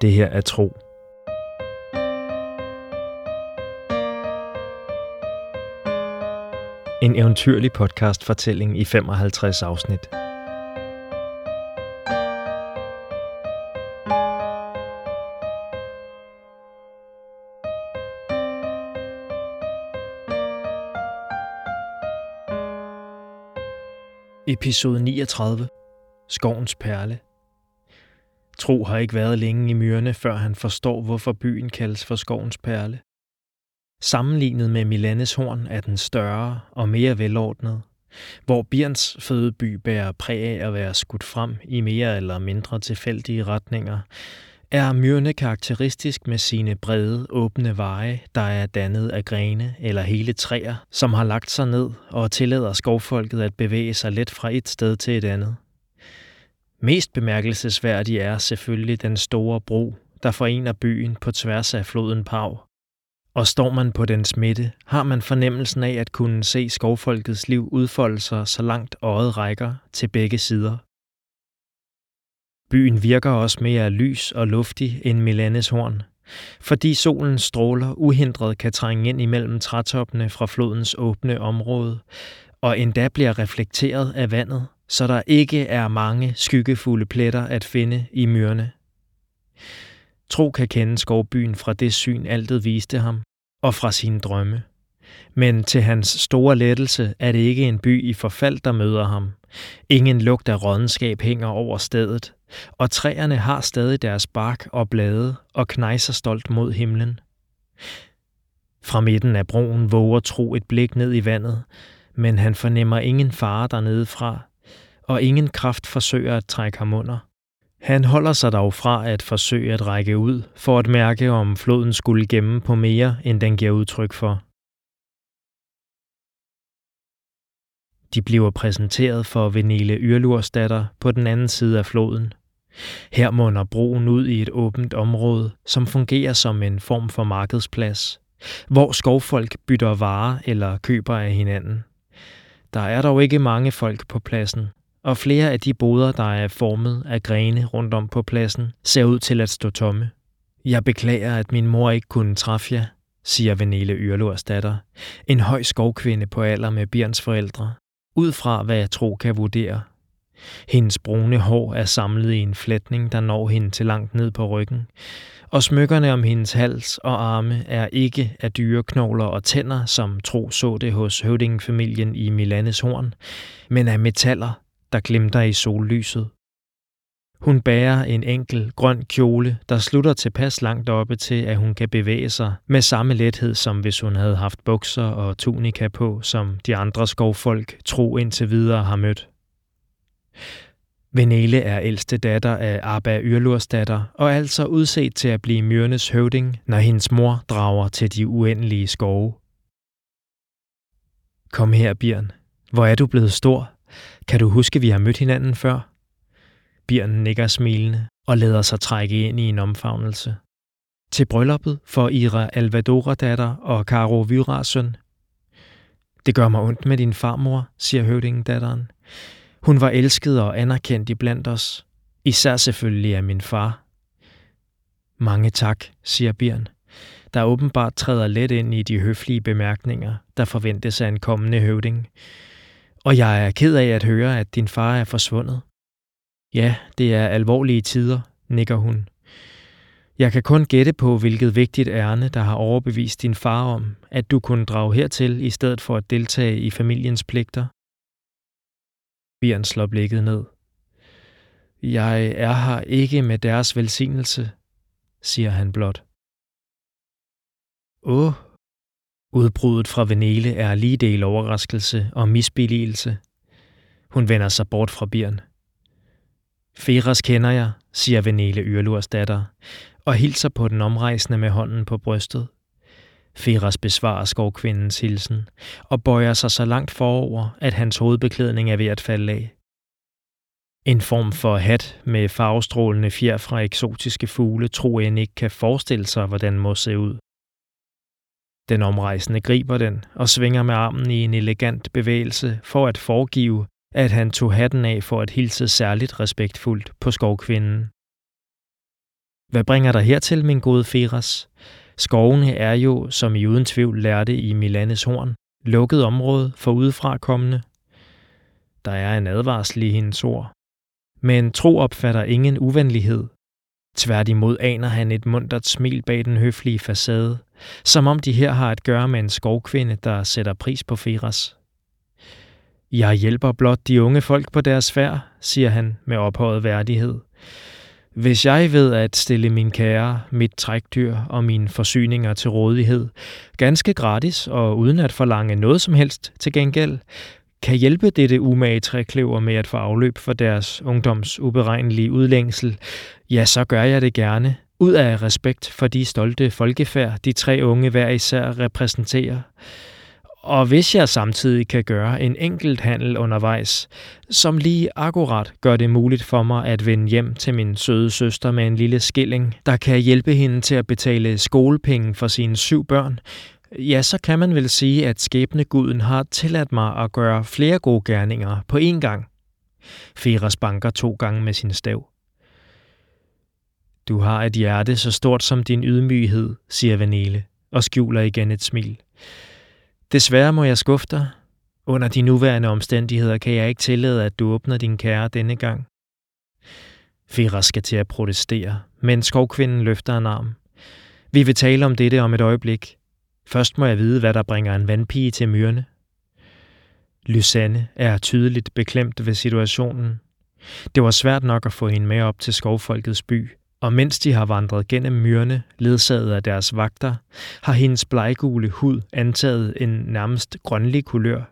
Det her er tro. En eventyrlig podcast-fortælling i 55 afsnit. Episode 39. Skovens perle. Tro har ikke været længe i myrerne, før han forstår, hvorfor byen kaldes for skovens perle. Sammenlignet med Milanes horn er den større og mere velordnet, hvor Birns fødeby bærer præg af at være skudt frem i mere eller mindre tilfældige retninger, er myrne karakteristisk med sine brede, åbne veje, der er dannet af grene eller hele træer, som har lagt sig ned og tillader skovfolket at bevæge sig let fra et sted til et andet. Mest bemærkelsesværdig er selvfølgelig den store bro, der forener byen på tværs af floden Pau. Og står man på dens midte, har man fornemmelsen af at kunne se skovfolkets liv udfolde sig så langt øjet rækker til begge sider. Byen virker også mere lys og luftig end Milanes horn, fordi solens stråler uhindret kan trænge ind imellem trætoppene fra flodens åbne område, og endda bliver reflekteret af vandet, så der ikke er mange skyggefulde pletter at finde i myrerne. Tro kan kende skovbyen fra det syn, altet viste ham, og fra sine drømme. Men til hans store lettelse er det ikke en by i forfald, der møder ham. Ingen lugt af rådenskab hænger over stedet, og træerne har stadig deres bark og blade og knejser stolt mod himlen. Fra midten af broen våger Tro et blik ned i vandet, men han fornemmer ingen fare dernede fra, og ingen kraft forsøger at trække ham under. Han holder sig dog fra at forsøge at række ud, for at mærke, om floden skulle gemme på mere, end den giver udtryk for. De bliver præsenteret for Venele Yrlursdatter på den anden side af floden. Her munder broen ud i et åbent område, som fungerer som en form for markedsplads, hvor skovfolk bytter varer eller køber af hinanden. Der er dog ikke mange folk på pladsen, og flere af de boder, der er formet af grene rundt om på pladsen, ser ud til at stå tomme. Jeg beklager, at min mor ikke kunne træffe jer, siger Venele Yrlurs datter, en høj skovkvinde på alder med Bjørns forældre, ud fra hvad jeg tro kan vurdere. Hendes brune hår er samlet i en flætning, der når hende til langt ned på ryggen, og smykkerne om hendes hals og arme er ikke af dyre knogler og tænder, som tro så det hos høvdingefamilien i Milanes horn, men af metaller, der glimter i sollyset. Hun bærer en enkel grøn kjole, der slutter tilpas langt oppe til, at hun kan bevæge sig med samme lethed, som hvis hun havde haft bukser og tunika på, som de andre skovfolk tro indtil videre har mødt. Venele er ældste datter af Abba Yrlurs datter, og altså udset til at blive Myrnes høvding, når hendes mor drager til de uendelige skove. Kom her, Bjørn. Hvor er du blevet stor? Kan du huske, vi har mødt hinanden før? Bjørn nikker smilende og lader sig trække ind i en omfavnelse. Til brylluppet for Ira Alvadora-datter og Caro Vyras søn. Det gør mig ondt med din farmor, siger høvdingen datteren. Hun var elsket og anerkendt i blandt os. Især selvfølgelig af min far. Mange tak, siger Bjørn, der åbenbart træder let ind i de høflige bemærkninger, der forventes af en kommende høvding. Og jeg er ked af at høre, at din far er forsvundet. Ja, det er alvorlige tider, nikker hun. Jeg kan kun gætte på, hvilket vigtigt ærne, der har overbevist din far om, at du kunne drage hertil i stedet for at deltage i familiens pligter. Bjørn slår blikket ned. Jeg er her ikke med deres velsignelse, siger han blot. Åh, udbruddet fra Venele er lige del overraskelse og misbilligelse. Hun vender sig bort fra bieren. Feras kender jeg, siger Venele Yrlurs datter, og hilser på den omrejsende med hånden på brystet. Feras besvarer skovkvindens hilsen og bøjer sig så langt forover, at hans hovedbeklædning er ved at falde af. En form for hat med farvestrålende fjer fra eksotiske fugle tror jeg ikke kan forestille sig, hvordan må se ud. Den omrejsende griber den og svinger med armen i en elegant bevægelse for at foregive, at han tog hatten af for at hilse særligt respektfuldt på skovkvinden. Hvad bringer dig hertil, min gode Feras? Skovene er jo, som I uden tvivl lærte i Milanes horn, lukket område for udefra kommende. Der er en advarsel i hendes ord. Men tro opfatter ingen uvenlighed. Tværtimod aner han et mundret smil bag den høflige facade, som om de her har at gøre med en skovkvinde, der sætter pris på Feras. Jeg hjælper blot de unge folk på deres færd, siger han med ophøjet værdighed. Hvis jeg ved at stille min kære, mit trækdyr og mine forsyninger til rådighed, ganske gratis og uden at forlange noget som helst til gengæld, kan hjælpe dette umage trækløver med at få afløb for deres ungdoms uberegnelige udlængsel, ja, så gør jeg det gerne, ud af respekt for de stolte folkefærd, de tre unge hver især repræsenterer. Og hvis jeg samtidig kan gøre en enkelt handel undervejs, som lige akkurat gør det muligt for mig at vende hjem til min søde søster med en lille skilling, der kan hjælpe hende til at betale skolepenge for sine syv børn, ja, så kan man vel sige, at skæbneguden har tilladt mig at gøre flere gode gerninger på én gang. Feras banker to gange med sin stav. Du har et hjerte så stort som din ydmyghed, siger Vanille, og skjuler igen et smil. Desværre må jeg skuffe dig. Under de nuværende omstændigheder kan jeg ikke tillade, at du åbner din kære denne gang. Fira skal til at protestere, men skovkvinden løfter en arm. Vi vil tale om dette om et øjeblik. Først må jeg vide, hvad der bringer en vandpige til myrene. Lysanne er tydeligt beklemt ved situationen. Det var svært nok at få hende med op til skovfolkets by, og mens de har vandret gennem myrene, ledsaget af deres vagter, har hendes bleggule hud antaget en nærmest grønlig kulør.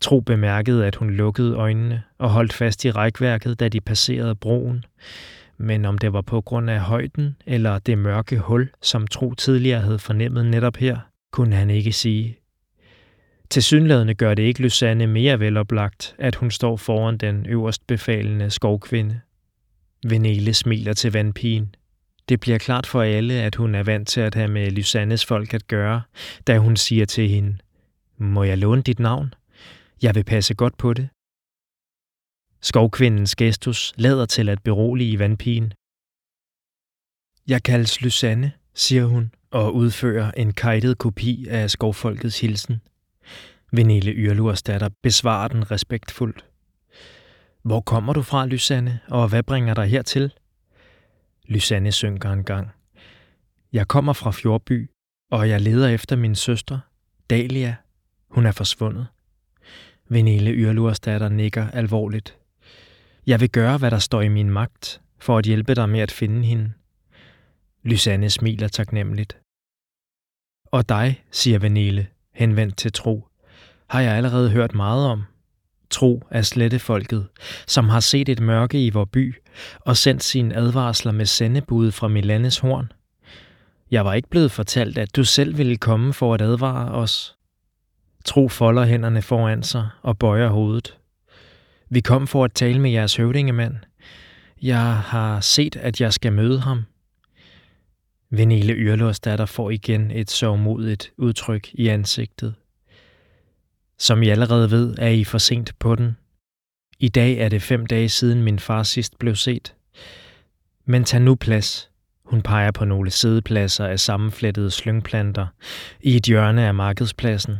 Tro bemærkede, at hun lukkede øjnene og holdt fast i rækværket, da de passerede broen. Men om det var på grund af højden eller det mørke hul, som Tro tidligere havde fornemmet netop her, kunne han ikke sige. Til synlædende gør det ikke Lysanne mere veloplagt, at hun står foran den øverst befalende skovkvinde. Venele smiler til vandpigen. Det bliver klart for alle, at hun er vant til at have med Lysannes folk at gøre, da hun siger til hende, Må jeg låne dit navn? Jeg vil passe godt på det. Skovkvindens gestus lader til at berolige vandpigen. Jeg kaldes Lysanne, siger hun, og udfører en kajtet kopi af skovfolkets hilsen. Venille Yrlurs datter besvarer den respektfuldt. Hvor kommer du fra, Lysanne, og hvad bringer dig hertil? Lysanne synker en gang. Jeg kommer fra Fjordby, og jeg leder efter min søster, Dalia. Hun er forsvundet. Venille Yrlurs datter nikker alvorligt. Jeg vil gøre, hvad der står i min magt, for at hjælpe dig med at finde hende. Lysanne smiler taknemmeligt. Og dig, siger Vanille, henvendt til Tro, har jeg allerede hørt meget om tro er slettefolket, som har set et mørke i vor by og sendt sine advarsler med sendebud fra Milanes horn. Jeg var ikke blevet fortalt, at du selv ville komme for at advare os. Tro folder hænderne foran sig og bøjer hovedet. Vi kom for at tale med jeres høvdingemand. Jeg har set, at jeg skal møde ham. Venile Yrlås datter får igen et sørgmodigt udtryk i ansigtet. Som I allerede ved, er I for sent på den. I dag er det fem dage siden min far sidst blev set. Men tag nu plads. Hun peger på nogle sædepladser af sammenflettede slyngplanter i et hjørne af markedspladsen.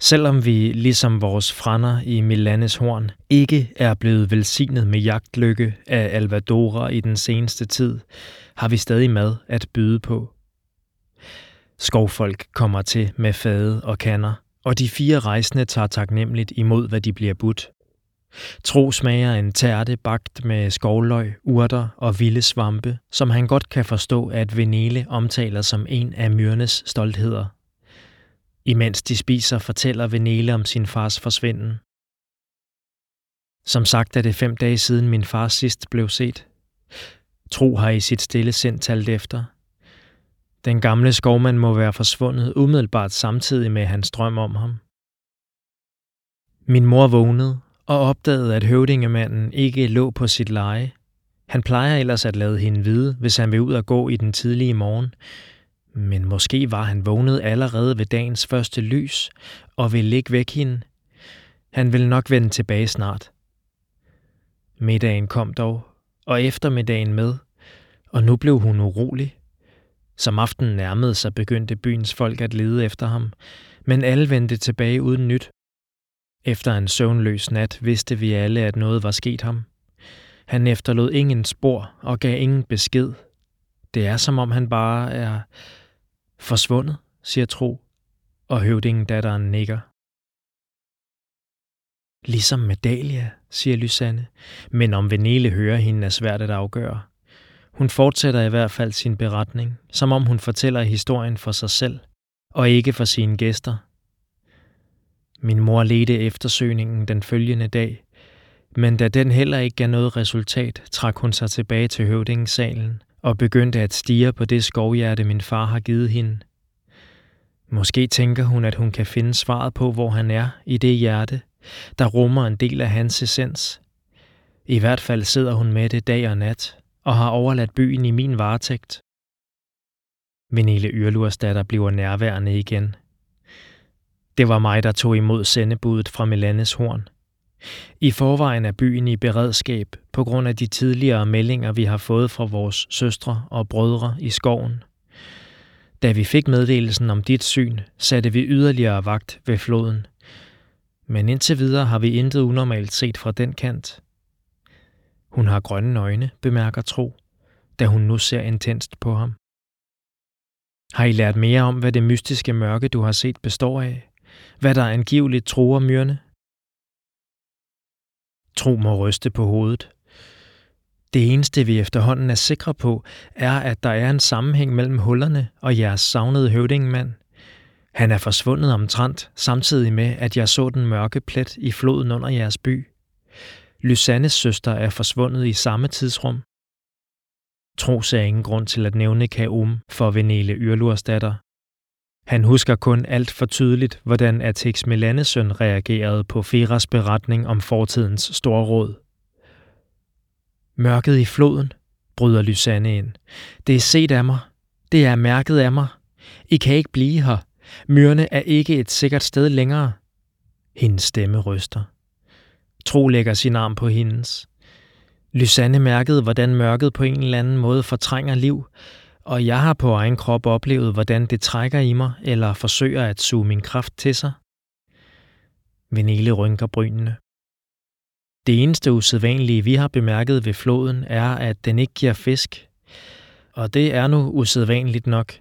Selvom vi, ligesom vores frænder i Milanes horn, ikke er blevet velsignet med jagtlykke af Alvadora i den seneste tid, har vi stadig mad at byde på. Skovfolk kommer til med fade og kander – og de fire rejsende tager taknemmeligt imod, hvad de bliver budt. Tro smager en tærte bagt med skovløg, urter og vilde svampe, som han godt kan forstå, at Venele omtaler som en af myrnes stoltheder. Imens de spiser, fortæller Venele om sin fars forsvinden. Som sagt er det fem dage siden min far sidst blev set. Tro har i sit stille sind talt efter – den gamle skovmand må være forsvundet umiddelbart samtidig med hans drøm om ham. Min mor vågnede og opdagede, at høvdingemanden ikke lå på sit leje. Han plejer ellers at lade hende vide, hvis han vil ud og gå i den tidlige morgen. Men måske var han vågnet allerede ved dagens første lys og ville ikke væk hende. Han ville nok vende tilbage snart. Middagen kom dog, og eftermiddagen med – Og nu blev hun urolig. Som aftenen nærmede sig, begyndte byens folk at lede efter ham, men alle vendte tilbage uden nyt. Efter en søvnløs nat vidste vi alle, at noget var sket ham. Han efterlod ingen spor og gav ingen besked. Det er som om han bare er forsvundet, siger Tro, og høvdingen datteren nikker. Ligesom med Dahlia, siger Lysanne, men om Venele hører hende er svært at afgøre. Hun fortsætter i hvert fald sin beretning, som om hun fortæller historien for sig selv, og ikke for sine gæster. Min mor ledte eftersøgningen den følgende dag, men da den heller ikke gav noget resultat, trak hun sig tilbage til høvdingssalen og begyndte at stige på det skovhjerte, min far har givet hende. Måske tænker hun, at hun kan finde svaret på, hvor han er i det hjerte, der rummer en del af hans essens. I hvert fald sidder hun med det dag og nat, og har overladt byen i min varetægt. Venele Yrlurs datter bliver nærværende igen. Det var mig, der tog imod sendebuddet fra Melanes horn. I forvejen er byen i beredskab på grund af de tidligere meldinger, vi har fået fra vores søstre og brødre i skoven. Da vi fik meddelelsen om dit syn, satte vi yderligere vagt ved floden. Men indtil videre har vi intet unormalt set fra den kant. Hun har grønne øjne, bemærker Tro, da hun nu ser intenst på ham. Har I lært mere om, hvad det mystiske mørke, du har set, består af? Hvad der angiveligt truer myrne? Tro må ryste på hovedet. Det eneste, vi efterhånden er sikre på, er, at der er en sammenhæng mellem hullerne og jeres savnede høvdingmand. Han er forsvundet omtrent, samtidig med, at jeg så den mørke plet i floden under jeres by. Lysannes søster er forsvundet i samme tidsrum. Tro ser ingen grund til at nævne Kaum for Venele Yrlurs datter. Han husker kun alt for tydeligt, hvordan Atex Melanesøn reagerede på Feras beretning om fortidens storråd. Mørket i floden, bryder Lysanne ind. Det er set af mig. Det er mærket af mig. I kan ikke blive her. Myrne er ikke et sikkert sted længere. Hendes stemme ryster. Tro lægger sin arm på hendes. Lysanne mærkede, hvordan mørket på en eller anden måde fortrænger liv, og jeg har på egen krop oplevet, hvordan det trækker i mig eller forsøger at suge min kraft til sig. Venele rynker brynene. Det eneste usædvanlige, vi har bemærket ved floden, er, at den ikke giver fisk. Og det er nu usædvanligt nok,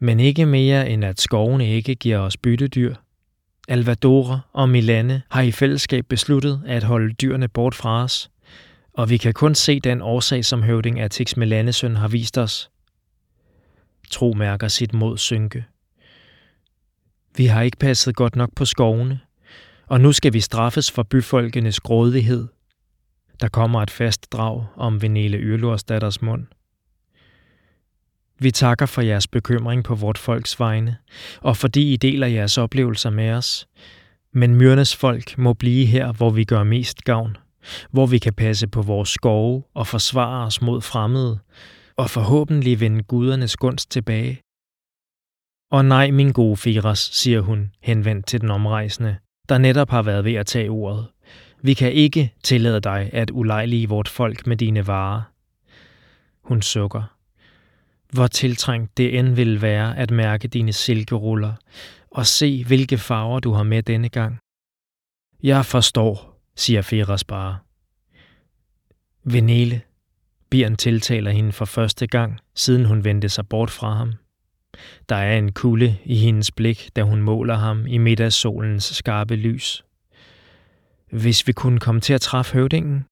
men ikke mere end at skovene ikke giver os byttedyr. Alvadora og Milane har i fællesskab besluttet at holde dyrene bort fra os, og vi kan kun se den årsag, som høvding Atix Melanesøn har vist os. Tro mærker sit mod synke. Vi har ikke passet godt nok på skovene, og nu skal vi straffes for byfolkenes grådighed. Der kommer et fast drag om Venele Yrlors datters mund. Vi takker for jeres bekymring på vort folks vegne, og fordi I deler jeres oplevelser med os. Men myrnes folk må blive her, hvor vi gør mest gavn, hvor vi kan passe på vores skove og forsvare os mod fremmede, og forhåbentlig vende gudernes gunst tilbage. Og nej, min gode Firas, siger hun, henvendt til den omrejsende, der netop har været ved at tage ordet. Vi kan ikke tillade dig at ulejlige vort folk med dine varer. Hun sukker. Hvor tiltrængt det end vil være at mærke dine silkeruller, og se, hvilke farver du har med denne gang. Jeg forstår, siger Feras bare. Venele, Bjørn tiltaler hende for første gang, siden hun vendte sig bort fra ham. Der er en kulde i hendes blik, da hun måler ham i middagssolens skarpe lys. Hvis vi kunne komme til at træffe høvdingen,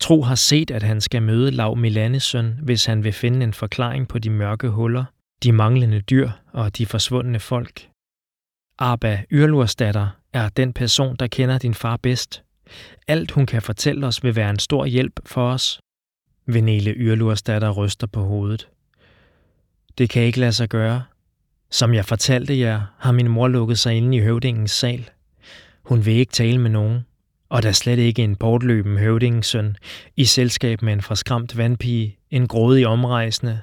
Tro har set, at han skal møde Lav Milanes søn, hvis han vil finde en forklaring på de mørke huller, de manglende dyr og de forsvundne folk. Arba Yrlurs datter er den person, der kender din far bedst. Alt hun kan fortælle os vil være en stor hjælp for os. Venele Yrlurs datter ryster på hovedet. Det kan ikke lade sig gøre. Som jeg fortalte jer, har min mor lukket sig inde i høvdingens sal. Hun vil ikke tale med nogen og der slet ikke en bortløben høvdingens søn i selskab med en forskræmt vandpige, en grådig omrejsende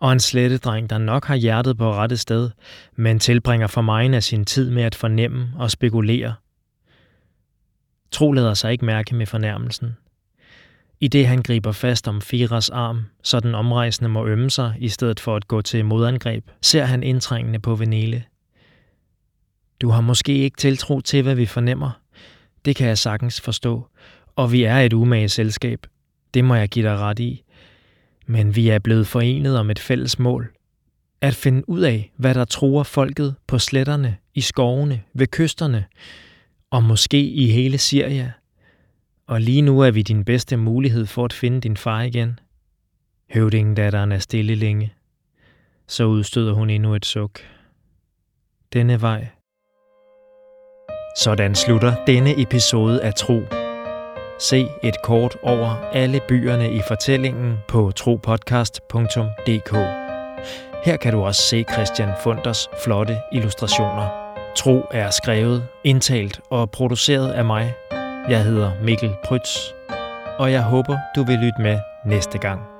og en slettedreng, der nok har hjertet på rette sted, men tilbringer for mig af sin tid med at fornemme og spekulere. Tro lader sig ikke mærke med fornærmelsen. I det han griber fast om Firas arm, så den omrejsende må ømme sig i stedet for at gå til modangreb, ser han indtrængende på Venele. Du har måske ikke tiltro til, hvad vi fornemmer. Det kan jeg sagtens forstå. Og vi er et umage selskab. Det må jeg give dig ret i. Men vi er blevet forenet om et fælles mål. At finde ud af, hvad der truer folket på sletterne, i skovene, ved kysterne, og måske i hele Syria. Og lige nu er vi din bedste mulighed for at finde din far igen. Høvdingen datteren er stille længe. Så udstøder hun endnu et suk. Denne vej. Sådan slutter denne episode af Tro. Se et kort over alle byerne i fortællingen på tropodcast.dk. Her kan du også se Christian Funders flotte illustrationer. Tro er skrevet, indtalt og produceret af mig. Jeg hedder Mikkel Prytz, og jeg håber, du vil lytte med næste gang.